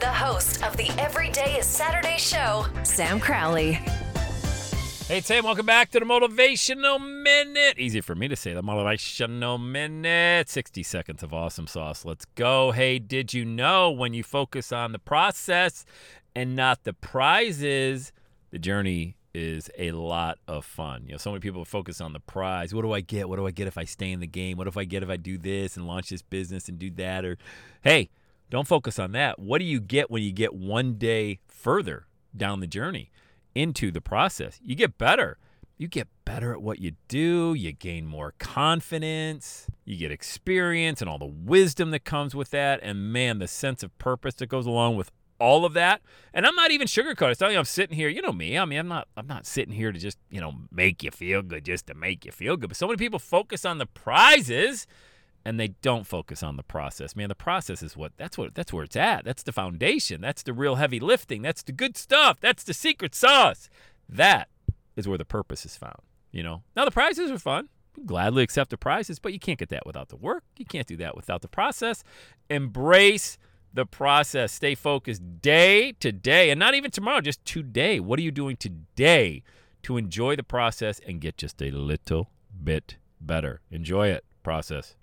the host of the Everyday is Saturday show, Sam Crowley. Hey, Sam, welcome back to the Motivational Minute. Easy for me to say the Motivational Minute. 60 seconds of awesome sauce. Let's go. Hey, did you know when you focus on the process and not the prizes, the journey is a lot of fun. You know, so many people focus on the prize. What do I get? What do I get if I stay in the game? What if I get if I do this and launch this business and do that? Or, hey, don't focus on that. What do you get when you get one day further down the journey? into the process. You get better. You get better at what you do. You gain more confidence. You get experience and all the wisdom that comes with that. And man, the sense of purpose that goes along with all of that. And I'm not even sugarcoating. It's not like I'm sitting here, you know me. I mean, I'm not I'm not sitting here to just, you know, make you feel good just to make you feel good. But so many people focus on the prizes and they don't focus on the process. Man, the process is what that's what that's where it's at. That's the foundation. That's the real heavy lifting. That's the good stuff. That's the secret sauce. That is where the purpose is found. You know. Now the prizes are fun. Gladly accept the prizes, but you can't get that without the work. You can't do that without the process. Embrace the process. Stay focused day to day, and not even tomorrow, just today. What are you doing today to enjoy the process and get just a little bit better? Enjoy it. Process